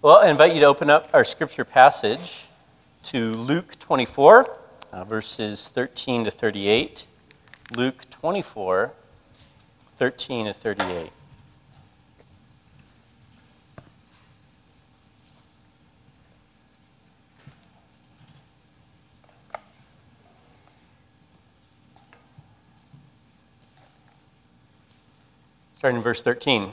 Well, I invite you to open up our scripture passage to Luke 24, uh, verses 13 to 38. Luke 24, 13 to 38. Starting in verse 13.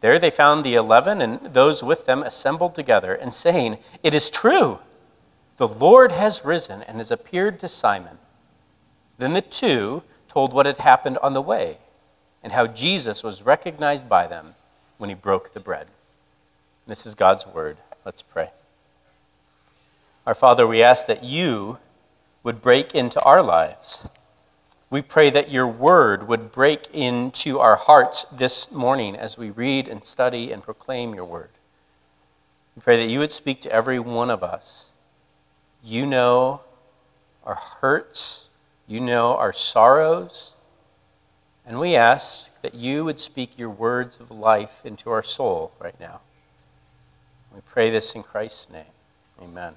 There they found the eleven and those with them assembled together and saying, It is true, the Lord has risen and has appeared to Simon. Then the two told what had happened on the way and how Jesus was recognized by them when he broke the bread. This is God's word. Let's pray. Our Father, we ask that you would break into our lives we pray that your word would break into our hearts this morning as we read and study and proclaim your word. We pray that you would speak to every one of us. You know our hurts, you know our sorrows, and we ask that you would speak your words of life into our soul right now. We pray this in Christ's name. Amen.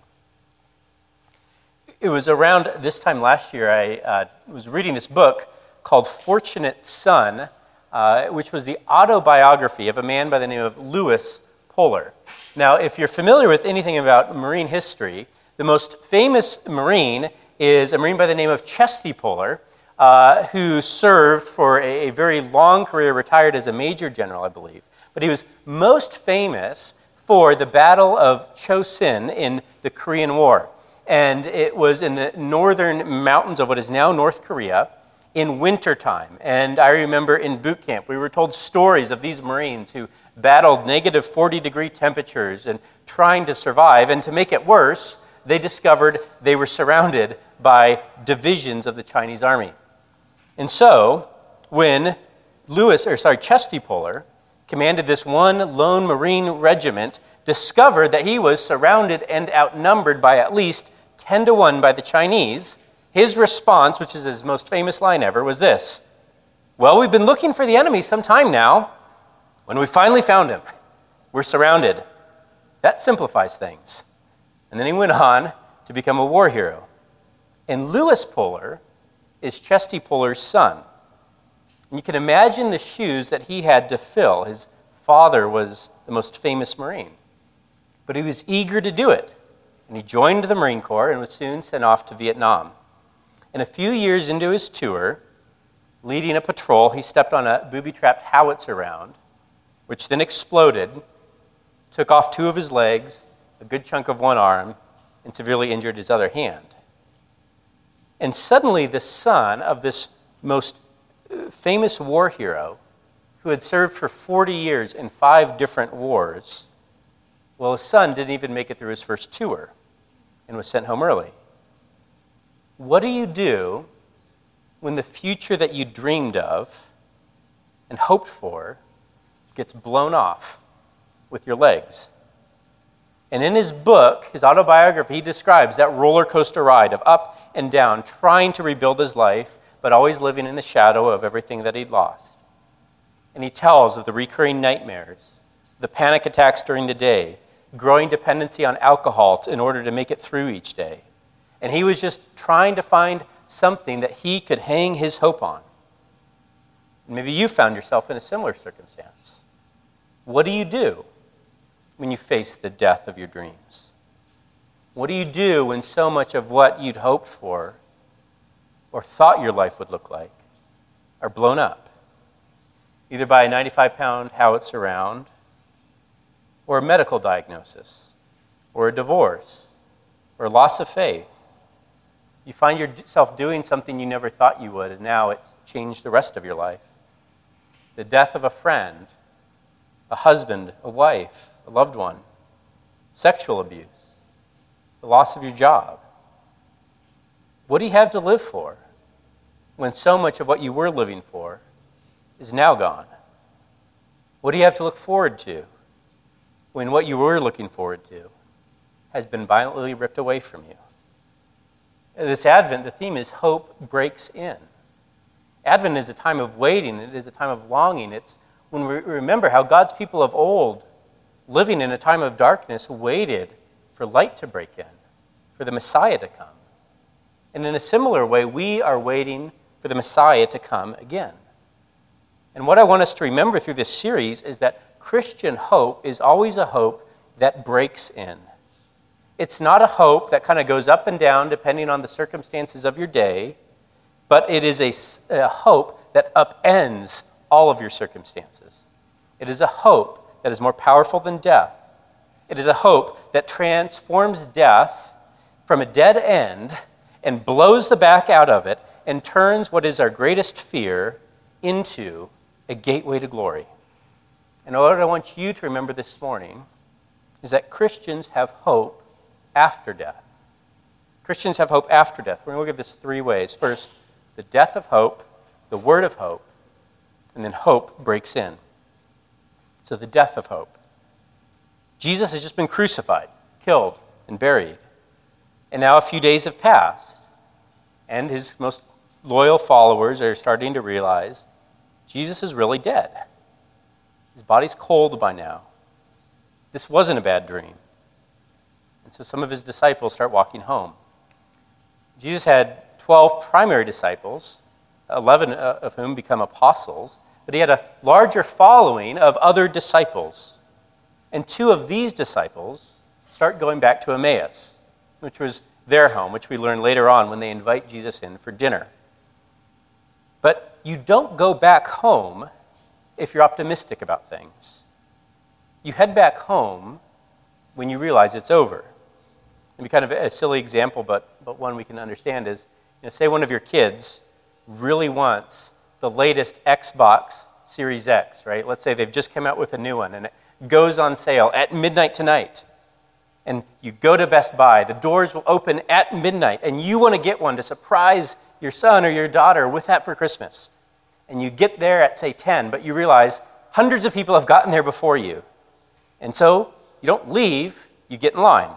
It was around this time last year, I uh, was reading this book called Fortunate Son, uh, which was the autobiography of a man by the name of Lewis Puller. Now, if you're familiar with anything about Marine history, the most famous Marine is a Marine by the name of Chesty Puller, uh, who served for a, a very long career, retired as a major general, I believe. But he was most famous for the Battle of Chosin in the Korean War and it was in the northern mountains of what is now North Korea in wintertime. And I remember in boot camp, we were told stories of these Marines who battled negative 40 degree temperatures and trying to survive. And to make it worse, they discovered they were surrounded by divisions of the Chinese army. And so, when Lewis, or sorry, Chesty Puller commanded this one lone Marine regiment, discovered that he was surrounded and outnumbered by at least 10 to 1 by the Chinese, his response, which is his most famous line ever, was this Well, we've been looking for the enemy some time now. When we finally found him, we're surrounded. That simplifies things. And then he went on to become a war hero. And Lewis Puller is Chesty Puller's son. And you can imagine the shoes that he had to fill. His father was the most famous Marine. But he was eager to do it. And he joined the Marine Corps and was soon sent off to Vietnam. And a few years into his tour, leading a patrol, he stepped on a booby trapped howitzer round, which then exploded, took off two of his legs, a good chunk of one arm, and severely injured his other hand. And suddenly, the son of this most uh, famous war hero, who had served for 40 years in five different wars, well, his son didn't even make it through his first tour and was sent home early. What do you do when the future that you dreamed of and hoped for gets blown off with your legs? And in his book, his autobiography, he describes that roller coaster ride of up and down, trying to rebuild his life, but always living in the shadow of everything that he'd lost. And he tells of the recurring nightmares, the panic attacks during the day, growing dependency on alcohol in order to make it through each day. And he was just trying to find something that he could hang his hope on. maybe you found yourself in a similar circumstance. What do you do when you face the death of your dreams? What do you do when so much of what you'd hoped for or thought your life would look like are blown up? Either by a 95 pound howitzer round, or a medical diagnosis, or a divorce, or loss of faith, you find yourself doing something you never thought you would, and now it's changed the rest of your life. The death of a friend, a husband, a wife, a loved one, sexual abuse, the loss of your job. What do you have to live for when so much of what you were living for is now gone? What do you have to look forward to when what you were looking forward to has been violently ripped away from you? This Advent, the theme is hope breaks in. Advent is a time of waiting, it is a time of longing. It's when we remember how God's people of old, living in a time of darkness, waited for light to break in, for the Messiah to come. And in a similar way, we are waiting for the Messiah to come again. And what I want us to remember through this series is that Christian hope is always a hope that breaks in. It's not a hope that kind of goes up and down depending on the circumstances of your day, but it is a, a hope that upends all of your circumstances. It is a hope that is more powerful than death. It is a hope that transforms death from a dead end and blows the back out of it and turns what is our greatest fear into a gateway to glory. And what I want you to remember this morning is that Christians have hope after death. Christians have hope after death. We're going to look at this three ways. First, the death of hope, the word of hope, and then hope breaks in. So, the death of hope. Jesus has just been crucified, killed, and buried. And now a few days have passed, and his most loyal followers are starting to realize Jesus is really dead. His body's cold by now. This wasn't a bad dream. And so some of his disciples start walking home. Jesus had 12 primary disciples, 11 uh, of whom become apostles, but he had a larger following of other disciples. And two of these disciples start going back to Emmaus, which was their home, which we learn later on when they invite Jesus in for dinner. But you don't go back home if you're optimistic about things. You head back home when you realize it's over And be kind of a silly example, but, but one we can understand is you know, say one of your kids really wants the latest Xbox Series X, right? Let's say they've just come out with a new one and it goes on sale at midnight tonight. And you go to Best Buy, the doors will open at midnight, and you want to get one to surprise your son or your daughter with that for Christmas. And you get there at, say, 10, but you realize hundreds of people have gotten there before you. And so you don't leave, you get in line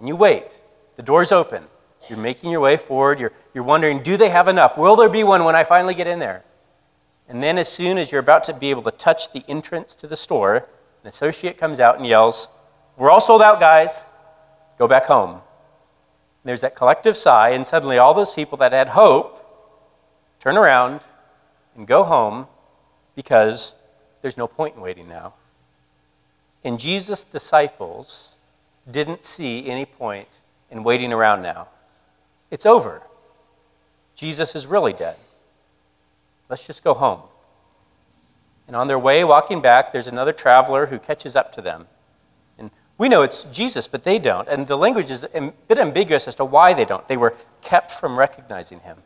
and you wait. The door's open. You're making your way forward. You're, you're wondering, do they have enough? Will there be one when I finally get in there? And then, as soon as you're about to be able to touch the entrance to the store, an associate comes out and yells, We're all sold out, guys. Go back home. there's that collective sigh, and suddenly all those people that had hope turn around and go home because there's no point in waiting now. And Jesus' disciples didn't see any point in waiting around now. It's over. Jesus is really dead. Let's just go home. And on their way, walking back, there's another traveler who catches up to them. And we know it's Jesus, but they don't. And the language is a bit ambiguous as to why they don't. They were kept from recognizing him.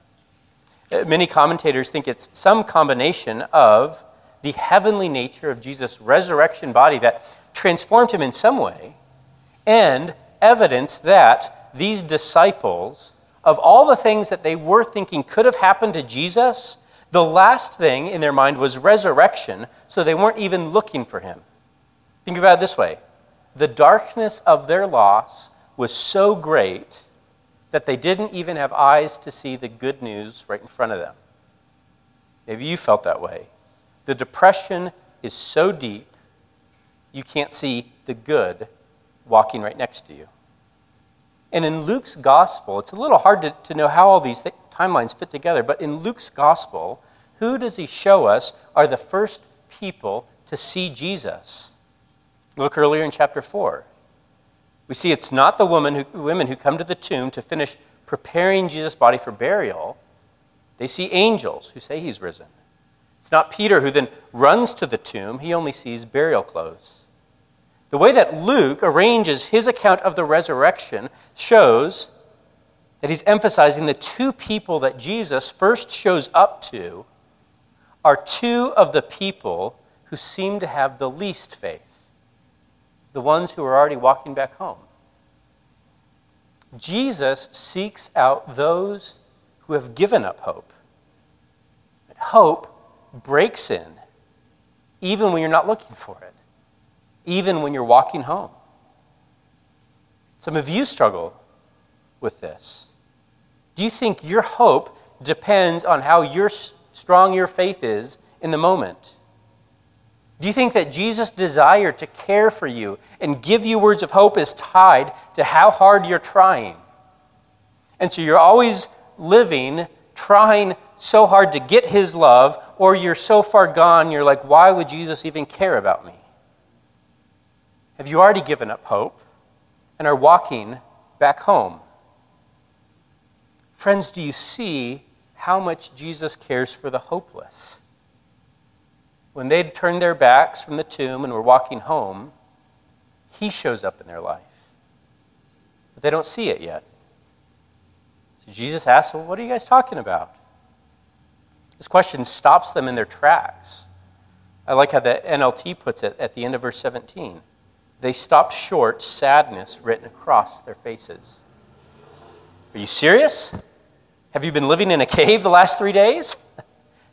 Uh, many commentators think it's some combination of the heavenly nature of Jesus' resurrection body that transformed him in some way, and evidence that these disciples, of all the things that they were thinking could have happened to Jesus, the last thing in their mind was resurrection, so they weren't even looking for him. Think about it this way the darkness of their loss was so great that they didn't even have eyes to see the good news right in front of them. Maybe you felt that way. The depression is so deep, you can't see the good walking right next to you. And in Luke's gospel, it's a little hard to, to know how all these th- timelines fit together, but in Luke's gospel, who does he show us are the first people to see Jesus? Look earlier in chapter 4. We see it's not the woman who, women who come to the tomb to finish preparing Jesus' body for burial. They see angels who say he's risen. It's not Peter who then runs to the tomb, he only sees burial clothes. The way that Luke arranges his account of the resurrection shows that he's emphasizing the two people that Jesus first shows up to are two of the people who seem to have the least faith, the ones who are already walking back home. Jesus seeks out those who have given up hope. Hope breaks in even when you're not looking for it, even when you're walking home. Some of you struggle with this. Do you think your hope depends on how your, strong your faith is in the moment? Do you think that Jesus' desire to care for you and give you words of hope is tied to how hard you're trying? And so you're always living trying so hard to get his love, or you're so far gone, you're like, why would Jesus even care about me? Have you already given up hope and are walking back home? Friends, do you see how much Jesus cares for the hopeless? When they'd turned their backs from the tomb and were walking home, he shows up in their life. But they don't see it yet. So Jesus asks, Well, what are you guys talking about? This question stops them in their tracks. I like how the NLT puts it at the end of verse 17. They stopped short, sadness written across their faces. Are you serious? Have you been living in a cave the last three days?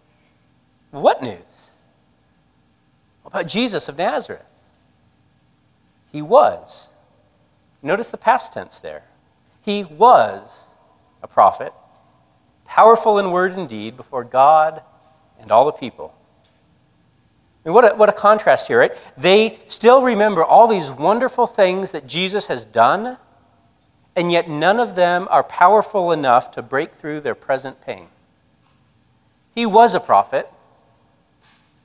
what news? About Jesus of Nazareth? He was. Notice the past tense there. He was a prophet powerful in word and deed before God and all the people. I mean, what a, what a contrast here, right? They still remember all these wonderful things that Jesus has done, and yet none of them are powerful enough to break through their present pain. He was a prophet,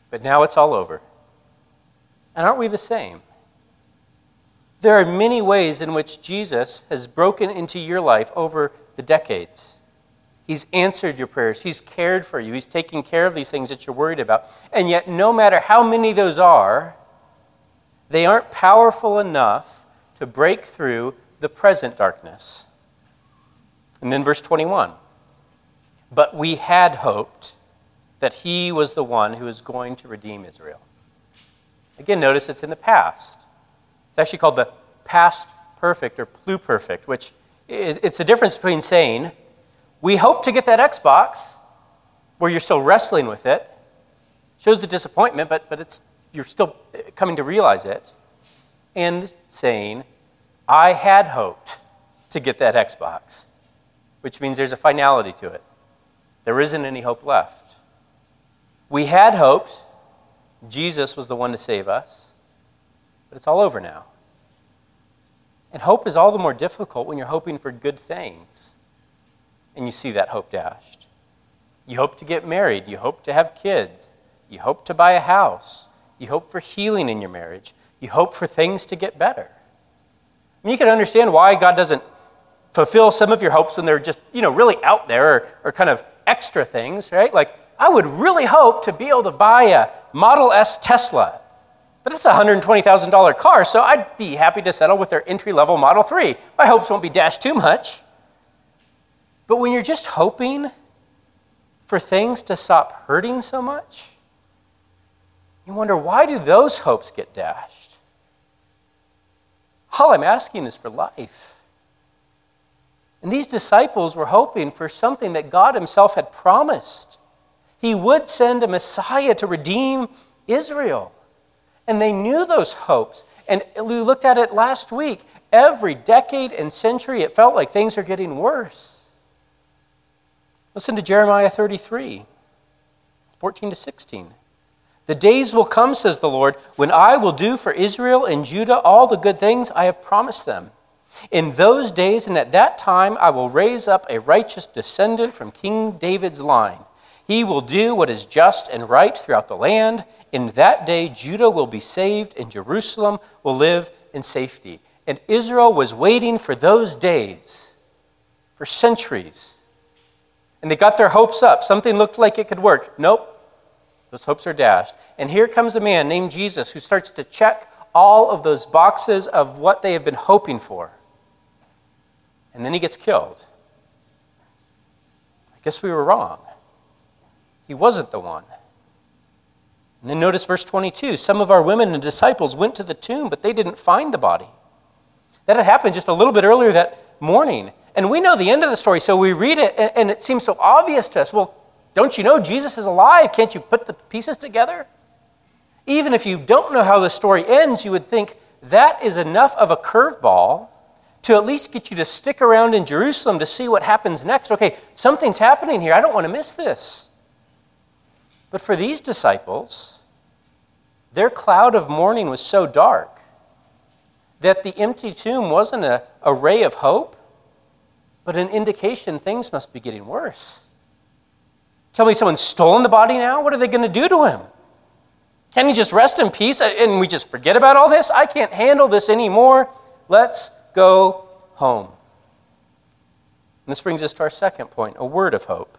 but now it's all over. And aren't we the same? There are many ways in which Jesus has broken into your life over the decades. He's answered your prayers. He's cared for you. He's taken care of these things that you're worried about. And yet, no matter how many those are, they aren't powerful enough to break through the present darkness. And then, verse 21 But we had hoped that he was the one who was going to redeem Israel. Again, notice it's in the past. It's actually called the past perfect or pluperfect, which it's the difference between saying, we hope to get that Xbox where you're still wrestling with it. Shows the disappointment, but, but it's, you're still eh, coming to realize it. And saying, I had hoped to get that Xbox, which means there's a finality to it. There isn't any hope left. We had hoped Jesus was the one to save us, but it's all over now. And hope is all the more difficult when you're hoping for good things and you see that hope dashed. You hope to get married, you hope to have kids, you hope to buy a house, you hope for healing in your marriage, you hope for things to get better. And you can understand why God doesn't fulfill some of your hopes when they're just, you know, really out there or, or kind of extra things, right? Like, I would really hope to be able to buy a Model S Tesla. But it's a $120,000 car, so I'd be happy to settle with their entry level Model 3. My hopes won't be dashed too much. But when you're just hoping for things to stop hurting so much, you wonder why do those hopes get dashed? All I'm asking is for life. And these disciples were hoping for something that God Himself had promised. He would send a Messiah to redeem Israel. And they knew those hopes. And we looked at it last week. Every decade and century, it felt like things are getting worse. Listen to Jeremiah 33, 14 to 16. The days will come, says the Lord, when I will do for Israel and Judah all the good things I have promised them. In those days and at that time, I will raise up a righteous descendant from King David's line. He will do what is just and right throughout the land. In that day, Judah will be saved, and Jerusalem will live in safety. And Israel was waiting for those days for centuries. And they got their hopes up. Something looked like it could work. Nope. Those hopes are dashed. And here comes a man named Jesus who starts to check all of those boxes of what they have been hoping for. And then he gets killed. I guess we were wrong. He wasn't the one. And then notice verse 22 some of our women and disciples went to the tomb, but they didn't find the body. That had happened just a little bit earlier that morning. And we know the end of the story, so we read it, and it seems so obvious to us. Well, don't you know Jesus is alive? Can't you put the pieces together? Even if you don't know how the story ends, you would think that is enough of a curveball to at least get you to stick around in Jerusalem to see what happens next. Okay, something's happening here. I don't want to miss this. But for these disciples, their cloud of mourning was so dark that the empty tomb wasn't a, a ray of hope, but an indication things must be getting worse. Tell me someone's stolen the body now? What are they going to do to him? Can he just rest in peace and we just forget about all this? I can't handle this anymore. Let's go home. And this brings us to our second point a word of hope.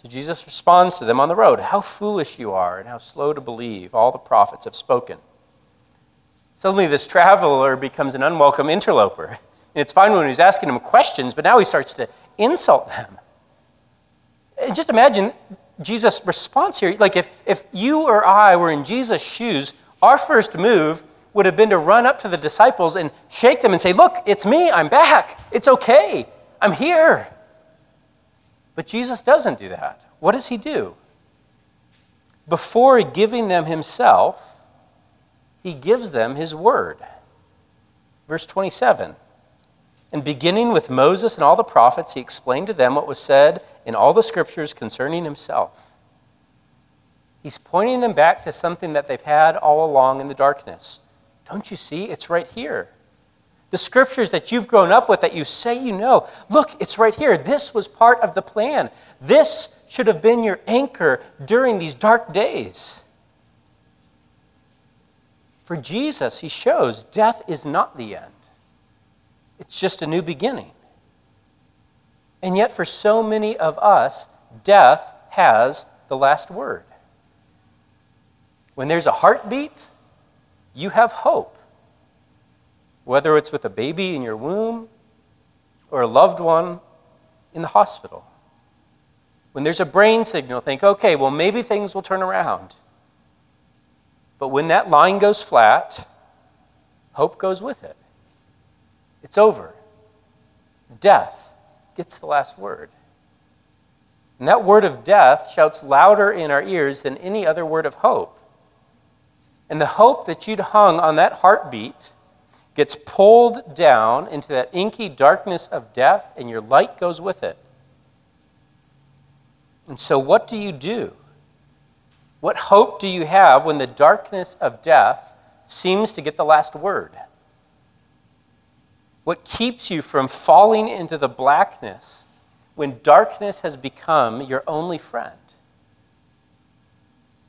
So Jesus responds to them on the road How foolish you are, and how slow to believe. All the prophets have spoken. Suddenly, this traveler becomes an unwelcome interloper. And it's fine when he's asking them questions, but now he starts to insult them. And just imagine Jesus' response here. Like if, if you or I were in Jesus' shoes, our first move would have been to run up to the disciples and shake them and say, Look, it's me, I'm back. It's okay, I'm here. But Jesus doesn't do that. What does he do? Before giving them himself, he gives them his word. Verse 27. And beginning with Moses and all the prophets, he explained to them what was said in all the scriptures concerning himself. He's pointing them back to something that they've had all along in the darkness. Don't you see? It's right here. The scriptures that you've grown up with that you say you know, look, it's right here. This was part of the plan. This should have been your anchor during these dark days. For Jesus, he shows death is not the end. It's just a new beginning. And yet, for so many of us, death has the last word. When there's a heartbeat, you have hope. Whether it's with a baby in your womb or a loved one in the hospital. When there's a brain signal, think, okay, well, maybe things will turn around. But when that line goes flat, hope goes with it. It's over. Death gets the last word. And that word of death shouts louder in our ears than any other word of hope. And the hope that you'd hung on that heartbeat gets pulled down into that inky darkness of death, and your light goes with it. And so, what do you do? What hope do you have when the darkness of death seems to get the last word? What keeps you from falling into the blackness when darkness has become your only friend?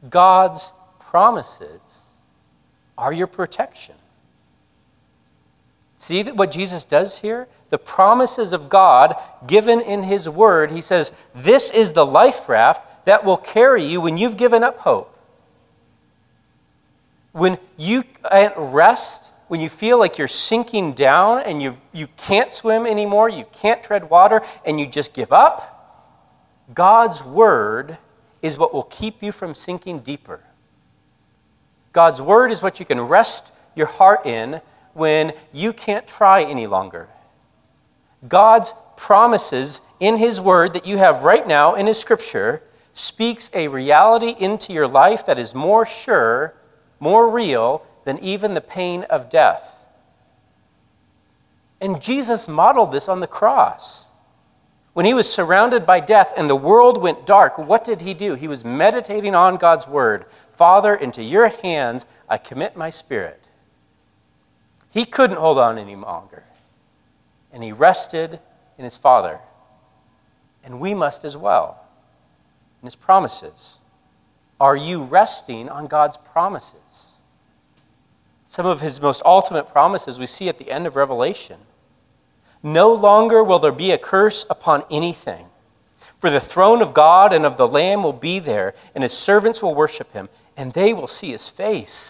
God's promises are your protection. See what Jesus does here? The promises of God given in His Word, He says, This is the life raft that will carry you when you've given up hope. When you at rest when you feel like you're sinking down and you, you can't swim anymore, you can't tread water, and you just give up, God's word is what will keep you from sinking deeper. God's word is what you can rest your heart in when you can't try any longer. God's promises in His word that you have right now in His scripture speaks a reality into your life that is more sure, more real than even the pain of death. And Jesus modeled this on the cross. When he was surrounded by death and the world went dark, what did he do? He was meditating on God's word. Father, into your hands I commit my spirit. He couldn't hold on any longer. And he rested in his Father. And we must as well, in his promises. Are you resting on God's promises? some of his most ultimate promises we see at the end of Revelation. No longer will there be a curse upon anything. For the throne of God and of the Lamb will be there, and his servants will worship him, and they will see his face.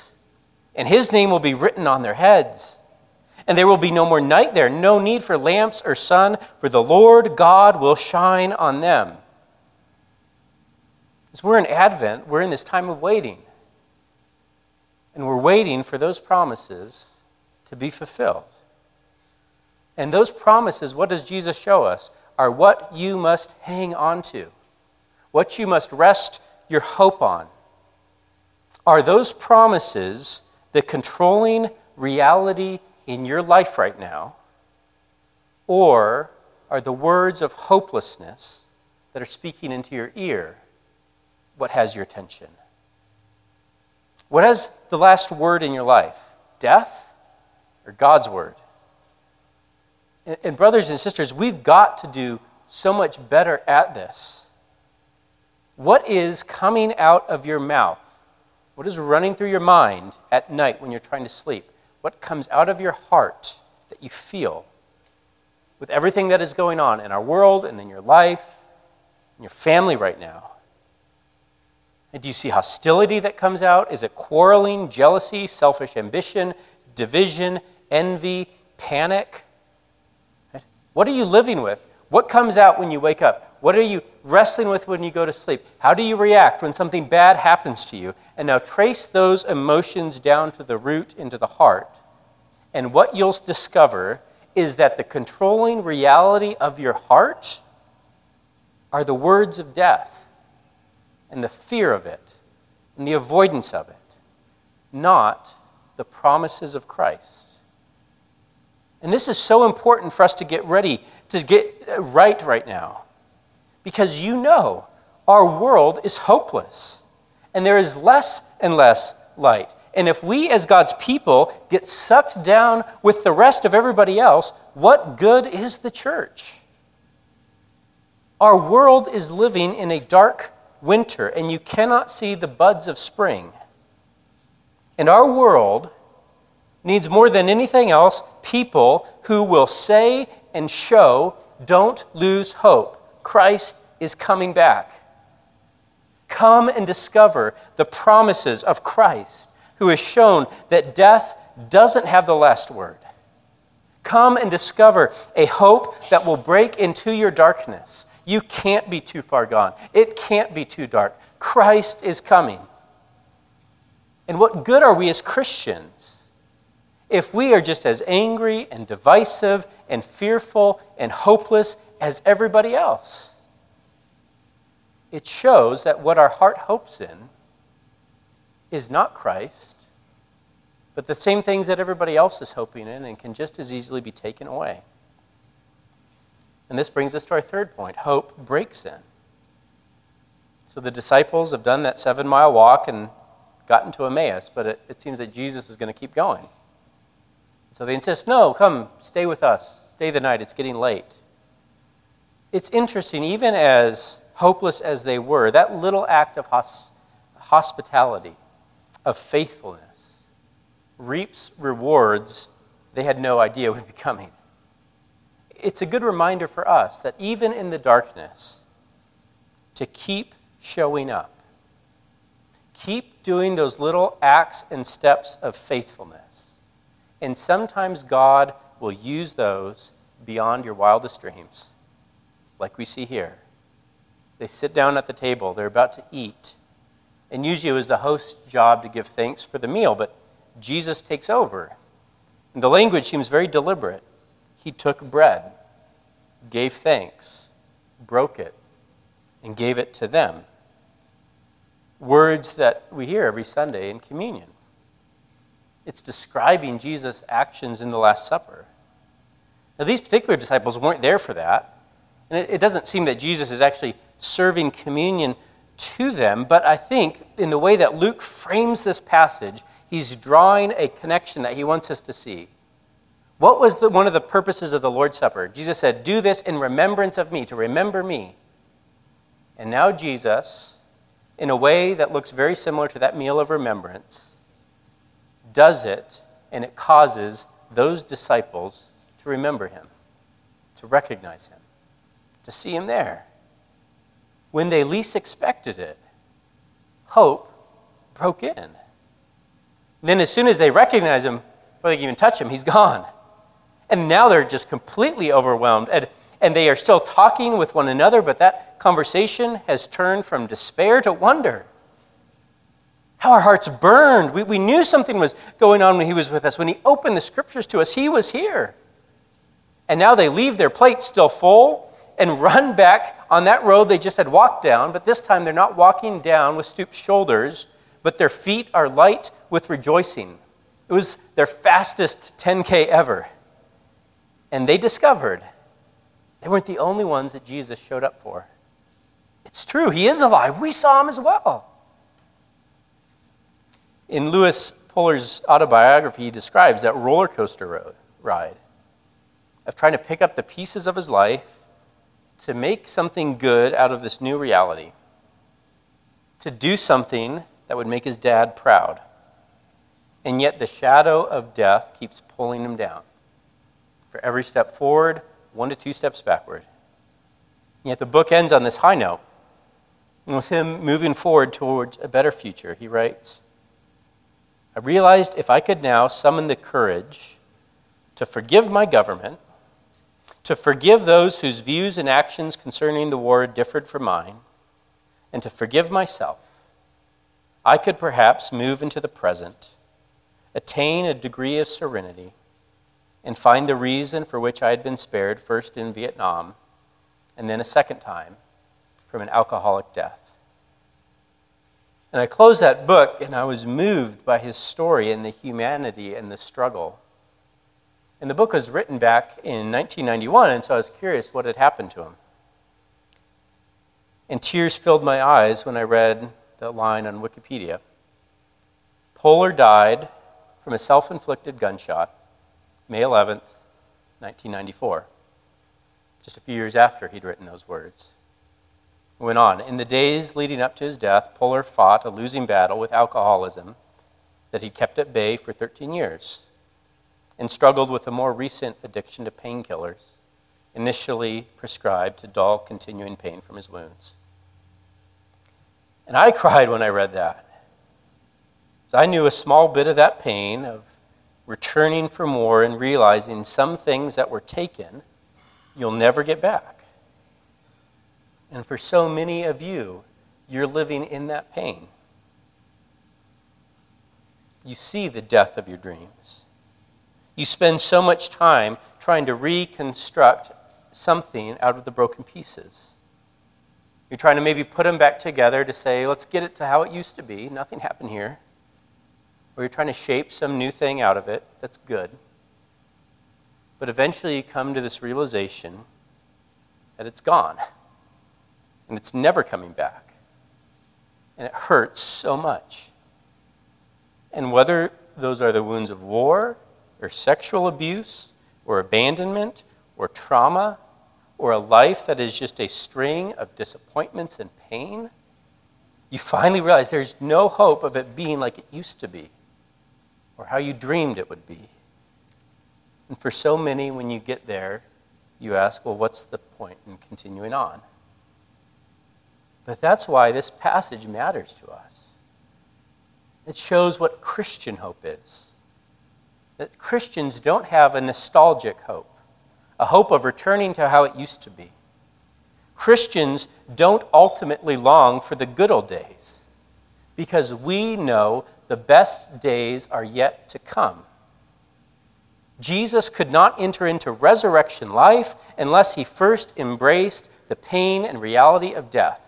And his name will be written on their heads. And there will be no more night there, no need for lamps or sun, for the Lord God will shine on them. As we're in Advent, we're in this time of waiting. And we're waiting for those promises to be fulfilled. And those promises, what does Jesus show us? Are what you must hang on to, what you must rest your hope on. Are those promises the controlling reality in your life right now? Or are the words of hopelessness that are speaking into your ear what has your attention? What has the last word in your life? Death or God's word? And, brothers and sisters, we've got to do so much better at this. What is coming out of your mouth? What is running through your mind at night when you're trying to sleep? What comes out of your heart that you feel with everything that is going on in our world and in your life, in your family right now? And do you see hostility that comes out? Is it quarreling, jealousy, selfish ambition, division, envy, panic? What are you living with? What comes out when you wake up? What are you wrestling with when you go to sleep? How do you react when something bad happens to you? And now trace those emotions down to the root, into the heart. And what you'll discover is that the controlling reality of your heart are the words of death and the fear of it and the avoidance of it, not the promises of Christ. And this is so important for us to get ready, to get uh, right right now. Because you know our world is hopeless and there is less and less light. And if we, as God's people, get sucked down with the rest of everybody else, what good is the church? Our world is living in a dark winter and you cannot see the buds of spring. And our world needs more than anything else people who will say and show, don't lose hope. Christ is coming back. Come and discover the promises of Christ, who has shown that death doesn't have the last word. Come and discover a hope that will break into your darkness, you can't be too far gone. It can't be too dark. Christ is coming. And what good are we as Christians if we are just as angry and divisive and fearful and hopeless as everybody else? It shows that what our heart hopes in is not Christ, but the same things that everybody else is hoping in and can just as easily be taken away. And this brings us to our third point hope breaks in. So the disciples have done that seven mile walk and gotten to Emmaus, but it, it seems that Jesus is going to keep going. So they insist, no, come, stay with us, stay the night, it's getting late. It's interesting, even as hopeless as they were, that little act of hos- hospitality, of faithfulness, reaps rewards they had no idea would be coming. It's a good reminder for us that even in the darkness, to keep showing up, keep doing those little acts and steps of faithfulness. And sometimes God will use those beyond your wildest dreams, like we see here. They sit down at the table, they're about to eat. And usually it was the host's job to give thanks for the meal, but Jesus takes over. And the language seems very deliberate. He took bread, gave thanks, broke it, and gave it to them. Words that we hear every Sunday in communion. It's describing Jesus' actions in the Last Supper. Now, these particular disciples weren't there for that. And it, it doesn't seem that Jesus is actually serving communion to them, but I think in the way that Luke frames this passage, he's drawing a connection that he wants us to see. What was the, one of the purposes of the Lord's Supper? Jesus said, Do this in remembrance of me, to remember me. And now, Jesus, in a way that looks very similar to that meal of remembrance, does it, and it causes those disciples to remember him, to recognize him, to see him there. When they least expected it, hope broke in. Then, as soon as they recognize him, before they can even touch him, he's gone. And now they're just completely overwhelmed. And, and they are still talking with one another, but that conversation has turned from despair to wonder. How our hearts burned. We, we knew something was going on when he was with us. When he opened the scriptures to us, he was here. And now they leave their plates still full and run back on that road they just had walked down, but this time they're not walking down with stooped shoulders, but their feet are light with rejoicing. It was their fastest 10K ever. And they discovered they weren't the only ones that Jesus showed up for. It's true, he is alive. We saw him as well. In Lewis Puller's autobiography, he describes that roller coaster road, ride of trying to pick up the pieces of his life to make something good out of this new reality, to do something that would make his dad proud. And yet the shadow of death keeps pulling him down. For every step forward, one to two steps backward. And yet the book ends on this high note. And with him moving forward towards a better future, he writes I realized if I could now summon the courage to forgive my government, to forgive those whose views and actions concerning the war differed from mine, and to forgive myself, I could perhaps move into the present, attain a degree of serenity and find the reason for which I had been spared, first in Vietnam, and then a second time from an alcoholic death. And I closed that book, and I was moved by his story and the humanity and the struggle. And the book was written back in 1991, and so I was curious what had happened to him. And tears filled my eyes when I read that line on Wikipedia. Puller died from a self inflicted gunshot May 11th, 1994, just a few years after he'd written those words. Went on In the days leading up to his death, Puller fought a losing battle with alcoholism that he'd kept at bay for 13 years and struggled with a more recent addiction to painkillers, initially prescribed to dull continuing pain from his wounds. And I cried when I read that. As I knew a small bit of that pain, of returning from war and realizing some things that were taken you'll never get back. And for so many of you, you're living in that pain. You see the death of your dreams. You spend so much time trying to reconstruct something out of the broken pieces. You're trying to maybe put them back together to say, let's get it to how it used to be. Nothing happened here or you're trying to shape some new thing out of it, that's good. But eventually you come to this realization that it's gone and it's never coming back. And it hurts so much. And whether those are the wounds of war or sexual abuse or abandonment or trauma or a life that is just a string of disappointments and pain, you finally realize there's no hope of it being like it used to be or how you dreamed it would be. And for so many, when you get there, you ask, well, what's the point in continuing on? But that's why this passage matters to us. It shows what Christian hope is. That Christians don't have a nostalgic hope, a hope of returning to how it used to be. Christians don't ultimately long for the good old days because we know the best days are yet to come. Jesus could not enter into resurrection life unless he first embraced the pain and reality of death.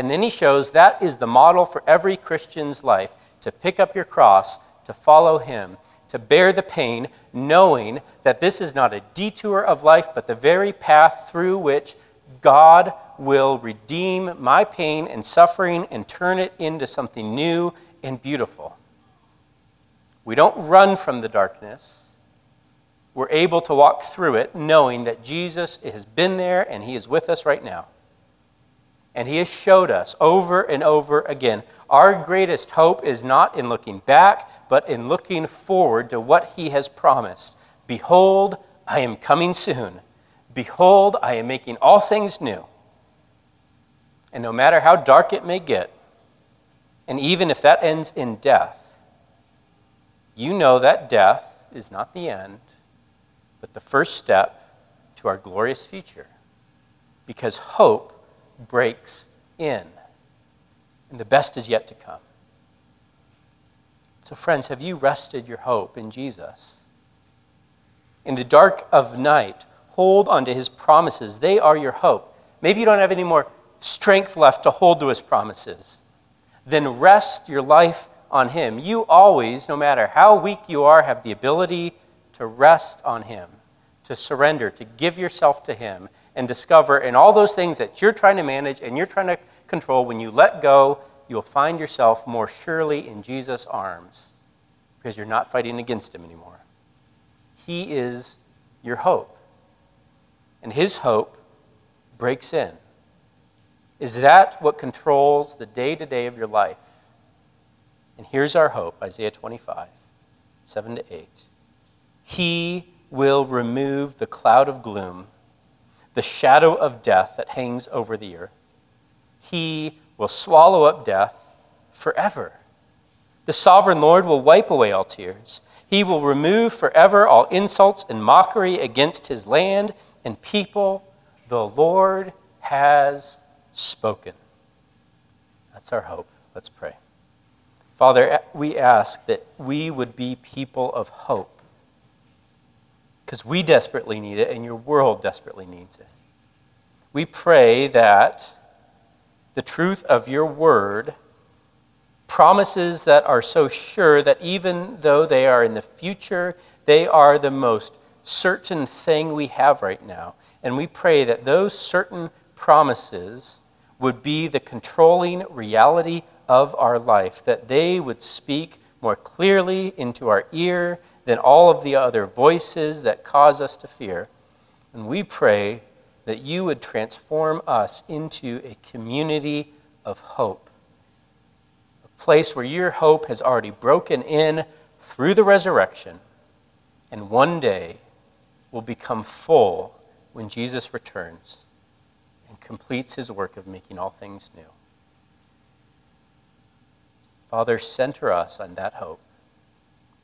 And then he shows that is the model for every Christian's life to pick up your cross, to follow him, to bear the pain, knowing that this is not a detour of life, but the very path through which God will redeem my pain and suffering and turn it into something new and beautiful. We don't run from the darkness we're able to walk through it knowing that Jesus has been there and he is with us right now. And he has showed us over and over again. Our greatest hope is not in looking back, but in looking forward to what he has promised. Behold, I am coming soon. Behold, I am making all things new. And no matter how dark it may get, and even if that ends in death, you know that death is not the end, but the first step to our glorious future. Because hope breaks in, and the best is yet to come. So, friends, have you rested your hope in Jesus? In the dark of night, hold on to his promises. They are your hope. Maybe you don't have any more strength left to hold to his promises. Then rest your life on him. You always, no matter how weak you are, have the ability to rest on Him, to surrender, to give yourself to Him, and discover and all those things that you're trying to manage and you're trying to control, when you let go, you'll find yourself more surely in Jesus' arms because you're not fighting against Him anymore. He is your hope, and His hope breaks in. Is that what controls the day to day of your life? And here's our hope Isaiah 25, 7 to 8. He will remove the cloud of gloom, the shadow of death that hangs over the earth. He will swallow up death forever. The sovereign Lord will wipe away all tears. He will remove forever all insults and mockery against his land and people. The Lord has spoken. That's our hope. Let's pray. Father, we ask that we would be people of hope because we desperately need it and your world desperately needs it. We pray that the truth of your word, promises that are so sure that even though they are in the future, they are the most certain thing we have right now. And we pray that those certain promises would be the controlling reality of our life, that they would speak more clearly into our ear than all of the other voices that cause us to fear. And we pray that you would transform us into a community of hope, a place where your hope has already broken in through the resurrection, and one day will become full when Jesus returns and completes his work of making all things new. Father, center us on that hope.